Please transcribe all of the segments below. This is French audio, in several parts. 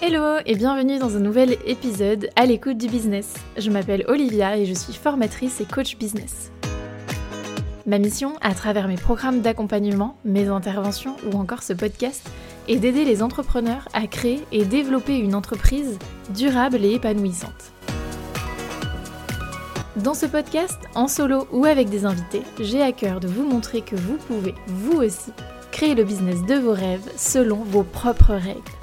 Hello et bienvenue dans un nouvel épisode à l'écoute du business. Je m'appelle Olivia et je suis formatrice et coach business. Ma mission, à travers mes programmes d'accompagnement, mes interventions ou encore ce podcast, est d'aider les entrepreneurs à créer et développer une entreprise durable et épanouissante. Dans ce podcast, en solo ou avec des invités, j'ai à cœur de vous montrer que vous pouvez, vous aussi, créer le business de vos rêves selon vos propres règles.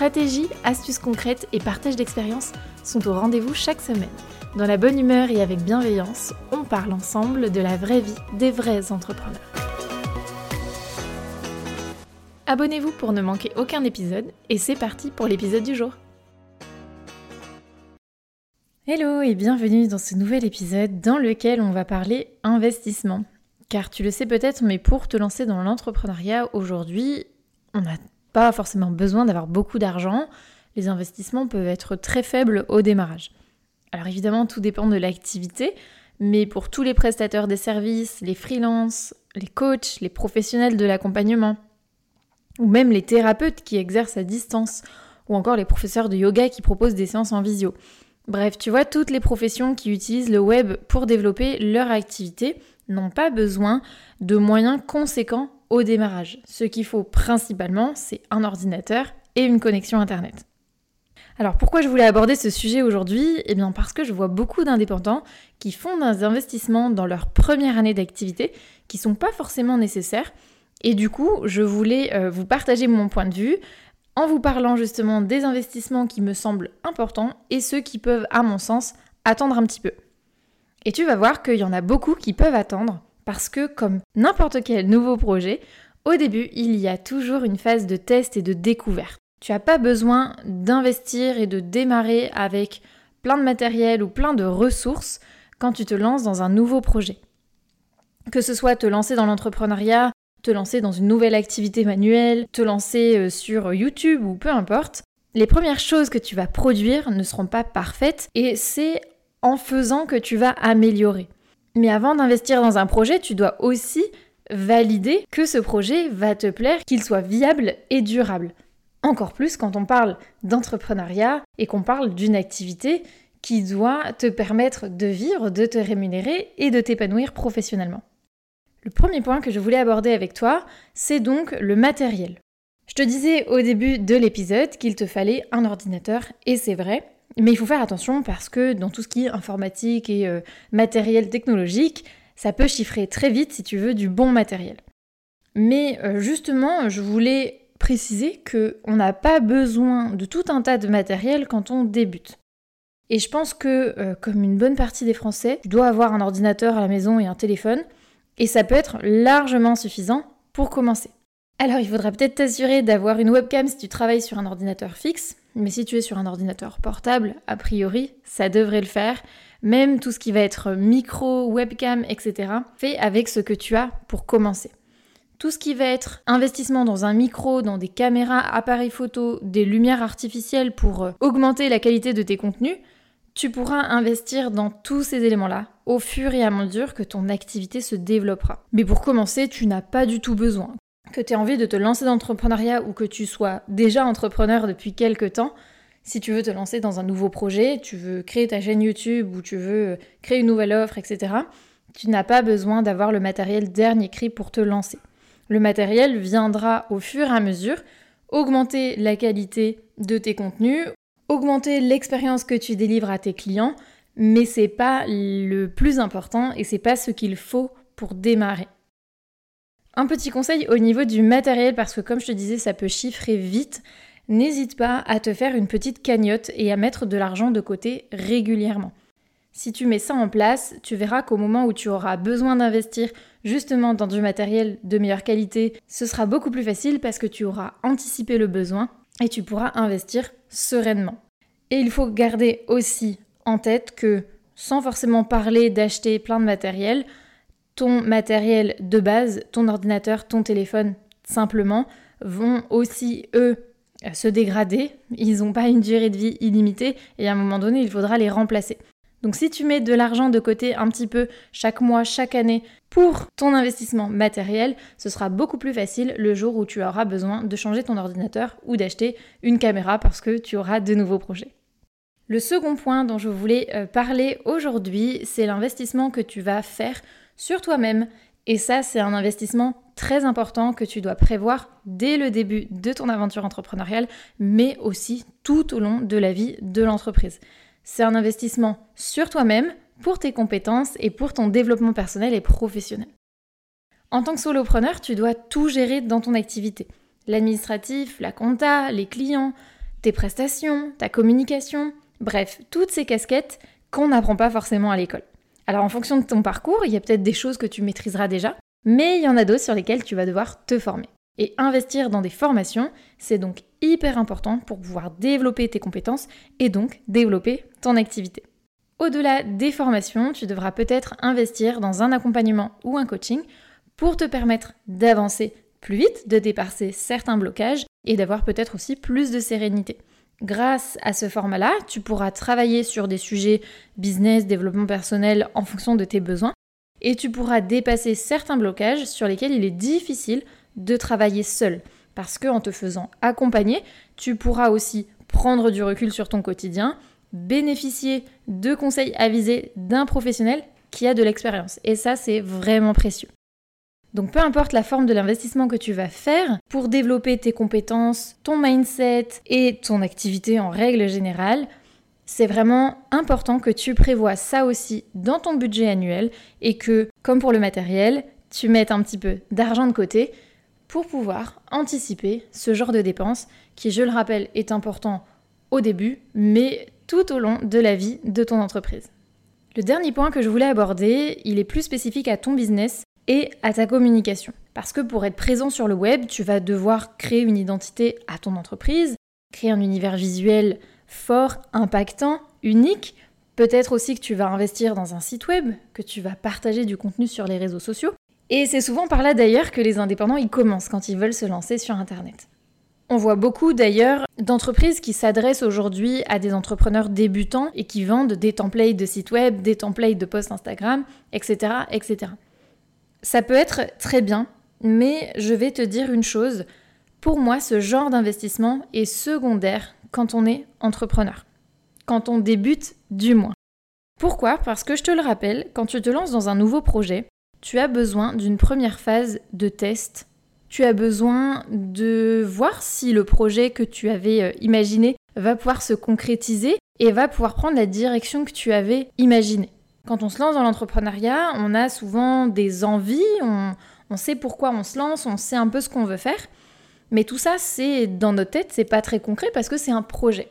Stratégie, astuces concrètes et partage d'expériences sont au rendez-vous chaque semaine. Dans la bonne humeur et avec bienveillance, on parle ensemble de la vraie vie des vrais entrepreneurs. Abonnez-vous pour ne manquer aucun épisode et c'est parti pour l'épisode du jour. Hello et bienvenue dans ce nouvel épisode dans lequel on va parler investissement. Car tu le sais peut-être, mais pour te lancer dans l'entrepreneuriat aujourd'hui, on a pas forcément besoin d'avoir beaucoup d'argent. Les investissements peuvent être très faibles au démarrage. Alors évidemment, tout dépend de l'activité, mais pour tous les prestataires des services, les freelances, les coachs, les professionnels de l'accompagnement, ou même les thérapeutes qui exercent à distance, ou encore les professeurs de yoga qui proposent des séances en visio. Bref, tu vois, toutes les professions qui utilisent le web pour développer leur activité n'ont pas besoin de moyens conséquents au démarrage. Ce qu'il faut principalement, c'est un ordinateur et une connexion Internet. Alors pourquoi je voulais aborder ce sujet aujourd'hui? Eh bien parce que je vois beaucoup d'indépendants qui font des investissements dans leur première année d'activité qui sont pas forcément nécessaires. Et du coup, je voulais euh, vous partager mon point de vue en vous parlant justement des investissements qui me semblent importants et ceux qui peuvent, à mon sens, attendre un petit peu. Et tu vas voir qu'il y en a beaucoup qui peuvent attendre parce que comme n'importe quel nouveau projet, au début, il y a toujours une phase de test et de découverte. Tu n'as pas besoin d'investir et de démarrer avec plein de matériel ou plein de ressources quand tu te lances dans un nouveau projet. Que ce soit te lancer dans l'entrepreneuriat, te lancer dans une nouvelle activité manuelle, te lancer euh, sur YouTube ou peu importe, les premières choses que tu vas produire ne seront pas parfaites et c'est en faisant que tu vas améliorer. Mais avant d'investir dans un projet, tu dois aussi valider que ce projet va te plaire, qu'il soit viable et durable. Encore plus quand on parle d'entrepreneuriat et qu'on parle d'une activité qui doit te permettre de vivre, de te rémunérer et de t'épanouir professionnellement. Le premier point que je voulais aborder avec toi, c'est donc le matériel. Je te disais au début de l'épisode qu'il te fallait un ordinateur, et c'est vrai, mais il faut faire attention parce que dans tout ce qui est informatique et euh, matériel technologique, ça peut chiffrer très vite si tu veux du bon matériel. Mais euh, justement, je voulais préciser qu'on n'a pas besoin de tout un tas de matériel quand on débute. Et je pense que, euh, comme une bonne partie des Français, tu dois avoir un ordinateur à la maison et un téléphone, et ça peut être largement suffisant pour commencer. Alors il faudra peut-être t'assurer d'avoir une webcam si tu travailles sur un ordinateur fixe, mais si tu es sur un ordinateur portable, a priori, ça devrait le faire. Même tout ce qui va être micro, webcam, etc., fais avec ce que tu as pour commencer. Tout ce qui va être investissement dans un micro, dans des caméras, appareils photo, des lumières artificielles pour euh, augmenter la qualité de tes contenus, tu pourras investir dans tous ces éléments-là au fur et à mesure que ton activité se développera. Mais pour commencer, tu n'as pas du tout besoin que tu aies envie de te lancer dans l'entrepreneuriat ou que tu sois déjà entrepreneur depuis quelques temps, si tu veux te lancer dans un nouveau projet, tu veux créer ta chaîne YouTube ou tu veux créer une nouvelle offre, etc., tu n'as pas besoin d'avoir le matériel dernier cri pour te lancer. Le matériel viendra au fur et à mesure augmenter la qualité de tes contenus, augmenter l'expérience que tu délivres à tes clients, mais c'est pas le plus important et c'est pas ce qu'il faut pour démarrer. Un petit conseil au niveau du matériel, parce que comme je te disais, ça peut chiffrer vite. N'hésite pas à te faire une petite cagnotte et à mettre de l'argent de côté régulièrement. Si tu mets ça en place, tu verras qu'au moment où tu auras besoin d'investir justement dans du matériel de meilleure qualité, ce sera beaucoup plus facile parce que tu auras anticipé le besoin et tu pourras investir sereinement. Et il faut garder aussi en tête que sans forcément parler d'acheter plein de matériel, ton matériel de base, ton ordinateur, ton téléphone, simplement, vont aussi, eux, se dégrader. Ils n'ont pas une durée de vie illimitée et à un moment donné, il faudra les remplacer. Donc si tu mets de l'argent de côté un petit peu chaque mois, chaque année pour ton investissement matériel, ce sera beaucoup plus facile le jour où tu auras besoin de changer ton ordinateur ou d'acheter une caméra parce que tu auras de nouveaux projets. Le second point dont je voulais euh, parler aujourd'hui, c'est l'investissement que tu vas faire sur toi-même. Et ça, c'est un investissement très important que tu dois prévoir dès le début de ton aventure entrepreneuriale, mais aussi tout au long de la vie de l'entreprise. C'est un investissement sur toi-même, pour tes compétences et pour ton développement personnel et professionnel. En tant que solopreneur, tu dois tout gérer dans ton activité. L'administratif, la compta, les clients, tes prestations, ta communication, bref, toutes ces casquettes qu'on n'apprend pas forcément à l'école. Alors en fonction de ton parcours, il y a peut-être des choses que tu maîtriseras déjà, mais il y en a d'autres sur lesquelles tu vas devoir te former. Et investir dans des formations, c'est donc hyper important pour pouvoir développer tes compétences et donc développer ton activité. Au-delà des formations, tu devras peut-être investir dans un accompagnement ou un coaching pour te permettre d'avancer plus vite, de dépasser certains blocages et d'avoir peut-être aussi plus de sérénité. Grâce à ce format-là, tu pourras travailler sur des sujets business, développement personnel en fonction de tes besoins et tu pourras dépasser certains blocages sur lesquels il est difficile de travailler seul. Parce qu'en te faisant accompagner, tu pourras aussi prendre du recul sur ton quotidien, bénéficier de conseils avisés d'un professionnel qui a de l'expérience. Et ça, c'est vraiment précieux. Donc peu importe la forme de l'investissement que tu vas faire pour développer tes compétences, ton mindset et ton activité en règle générale, c'est vraiment important que tu prévois ça aussi dans ton budget annuel et que, comme pour le matériel, tu mettes un petit peu d'argent de côté pour pouvoir anticiper ce genre de dépenses qui, je le rappelle, est important au début, mais tout au long de la vie de ton entreprise. Le dernier point que je voulais aborder, il est plus spécifique à ton business et à ta communication. Parce que pour être présent sur le web, tu vas devoir créer une identité à ton entreprise, créer un univers visuel fort, impactant, unique. Peut-être aussi que tu vas investir dans un site web, que tu vas partager du contenu sur les réseaux sociaux. Et c'est souvent par là d'ailleurs que les indépendants y commencent quand ils veulent se lancer sur Internet. On voit beaucoup d'ailleurs d'entreprises qui s'adressent aujourd'hui à des entrepreneurs débutants et qui vendent des templates de sites web, des templates de posts Instagram, etc., etc. Ça peut être très bien, mais je vais te dire une chose. Pour moi, ce genre d'investissement est secondaire quand on est entrepreneur. Quand on débute, du moins. Pourquoi? Parce que je te le rappelle, quand tu te lances dans un nouveau projet, tu as besoin d'une première phase de test. Tu as besoin de voir si le projet que tu avais euh, imaginé va pouvoir se concrétiser et va pouvoir prendre la direction que tu avais imaginée. Quand on se lance dans l'entrepreneuriat, on a souvent des envies, on, sait pourquoi on se lance, on sait un peu ce qu'on veut faire. Mais tout ça, c'est dans notre tête, c'est pas très concret parce que c'est un projet.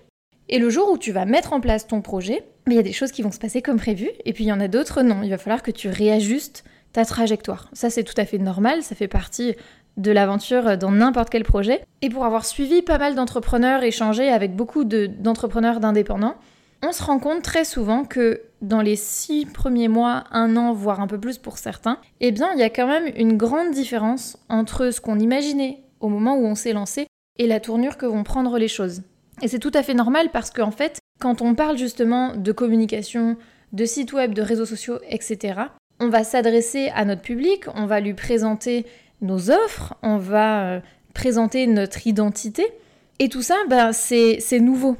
Et le jour où tu vas mettre en place ton projet, il y a des choses qui vont se passer comme prévu, et puis il y en a d'autres non. Il va falloir que tu réajustes ta trajectoire. Ça, c'est tout à fait normal, ça fait partie de l'aventure dans n'importe quel projet. Et pour avoir suivi pas mal d'entrepreneurs, échangé avec beaucoup d'entrepreneurs d'indépendants, on se rend compte très souvent que dans les six premiers mois, un an, voire un peu plus pour certains, eh bien, il y a quand même une grande différence entre ce qu'on imaginait au moment où on s'est lancé et la tournure que vont prendre les choses. Et c'est tout à fait normal parce qu'en fait, quand on parle justement de communication, de sites web, de réseaux sociaux, etc., on va s'adresser à notre public, on va lui présenter nos offres, on va euh, présenter notre identité. Et tout ça, ben, c'est nouveau.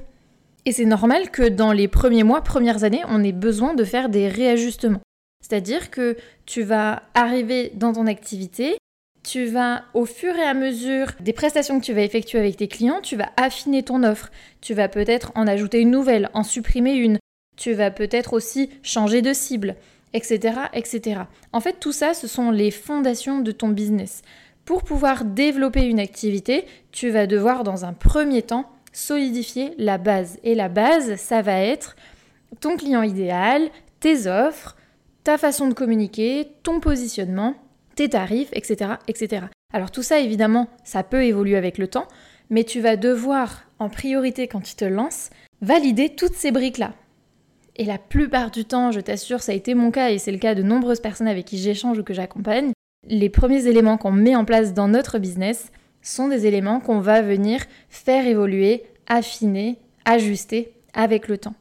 Et c'est normal que dans les premiers mois, premières années, on ait besoin de faire des réajustements. C'est-à-dire que tu vas arriver dans ton activité, tu vas au fur et à mesure des prestations que tu vas effectuer avec tes clients, tu vas affiner ton offre. Tu vas peut-être en ajouter une nouvelle, en supprimer une. Tu vas peut-être aussi changer de cible etc., etc. En fait, tout ça, ce sont les fondations de ton business. Pour pouvoir développer une activité, tu vas devoir dans un premier temps solidifier la base. Et la base, ça va être ton client idéal, tes offres, ta façon de communiquer, ton positionnement, tes tarifs, etc., etc. Alors tout ça, évidemment, ça peut évoluer avec le temps, mais tu vas devoir, en priorité quand tu te lances, valider toutes ces briques-là. Et la plupart du temps, je t'assure, ça a été mon cas et c'est le cas de nombreuses personnes avec qui j'échange ou que j'accompagne. Les premiers éléments qu'on met en place dans notre business sont des éléments qu'on va venir faire évoluer, affiner, ajuster avec le temps.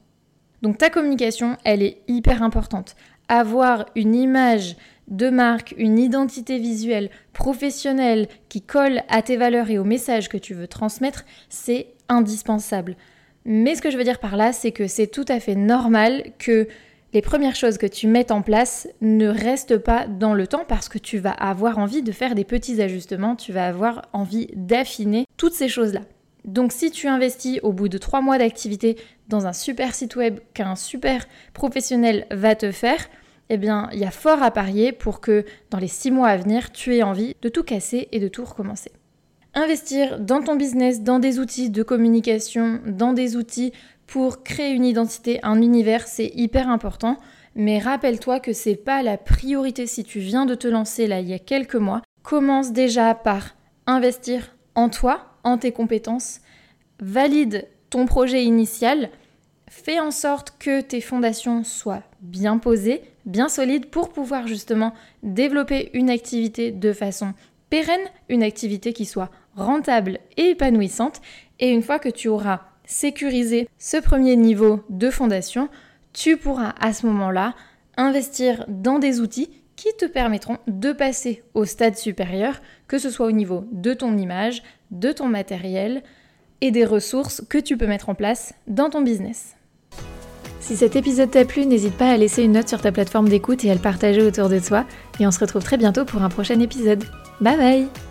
Donc ta communication, elle est hyper importante. Avoir une image de marque, une identité visuelle professionnelle qui colle à tes valeurs et au message que tu veux transmettre, c'est indispensable. Mais ce que je veux dire par là, c'est que c'est tout à fait normal que les premières choses que tu mettes en place ne restent pas dans le temps parce que tu vas avoir envie de faire des petits ajustements, tu vas avoir envie d'affiner toutes ces choses-là. Donc si tu investis au bout de trois mois d'activité dans un super site web qu'un super professionnel va te faire, eh bien il y a fort à parier pour que dans les six mois à venir, tu aies envie de tout casser et de tout recommencer. Investir dans ton business, dans des outils de communication, dans des outils pour créer une identité, un univers, c'est hyper important. Mais rappelle-toi que c'est pas la priorité si tu viens de te lancer là il y a quelques mois. Commence déjà par investir en toi, en tes compétences, valide ton projet initial, fais en sorte que tes fondations soient bien posées, bien solides pour pouvoir justement développer une activité de façon pérenne, une activité qui soit rentable et épanouissante. Et une fois que tu auras sécurisé ce premier niveau de fondation, tu pourras à ce moment-là investir dans des outils qui te permettront de passer au stade supérieur, que ce soit au niveau de ton image, de ton matériel et des ressources que tu peux mettre en place dans ton business. Si cet épisode t'a plu, n'hésite pas à laisser une note sur ta plateforme d'écoute et à le partager autour de toi. Et on se retrouve très bientôt pour un prochain épisode. Bye bye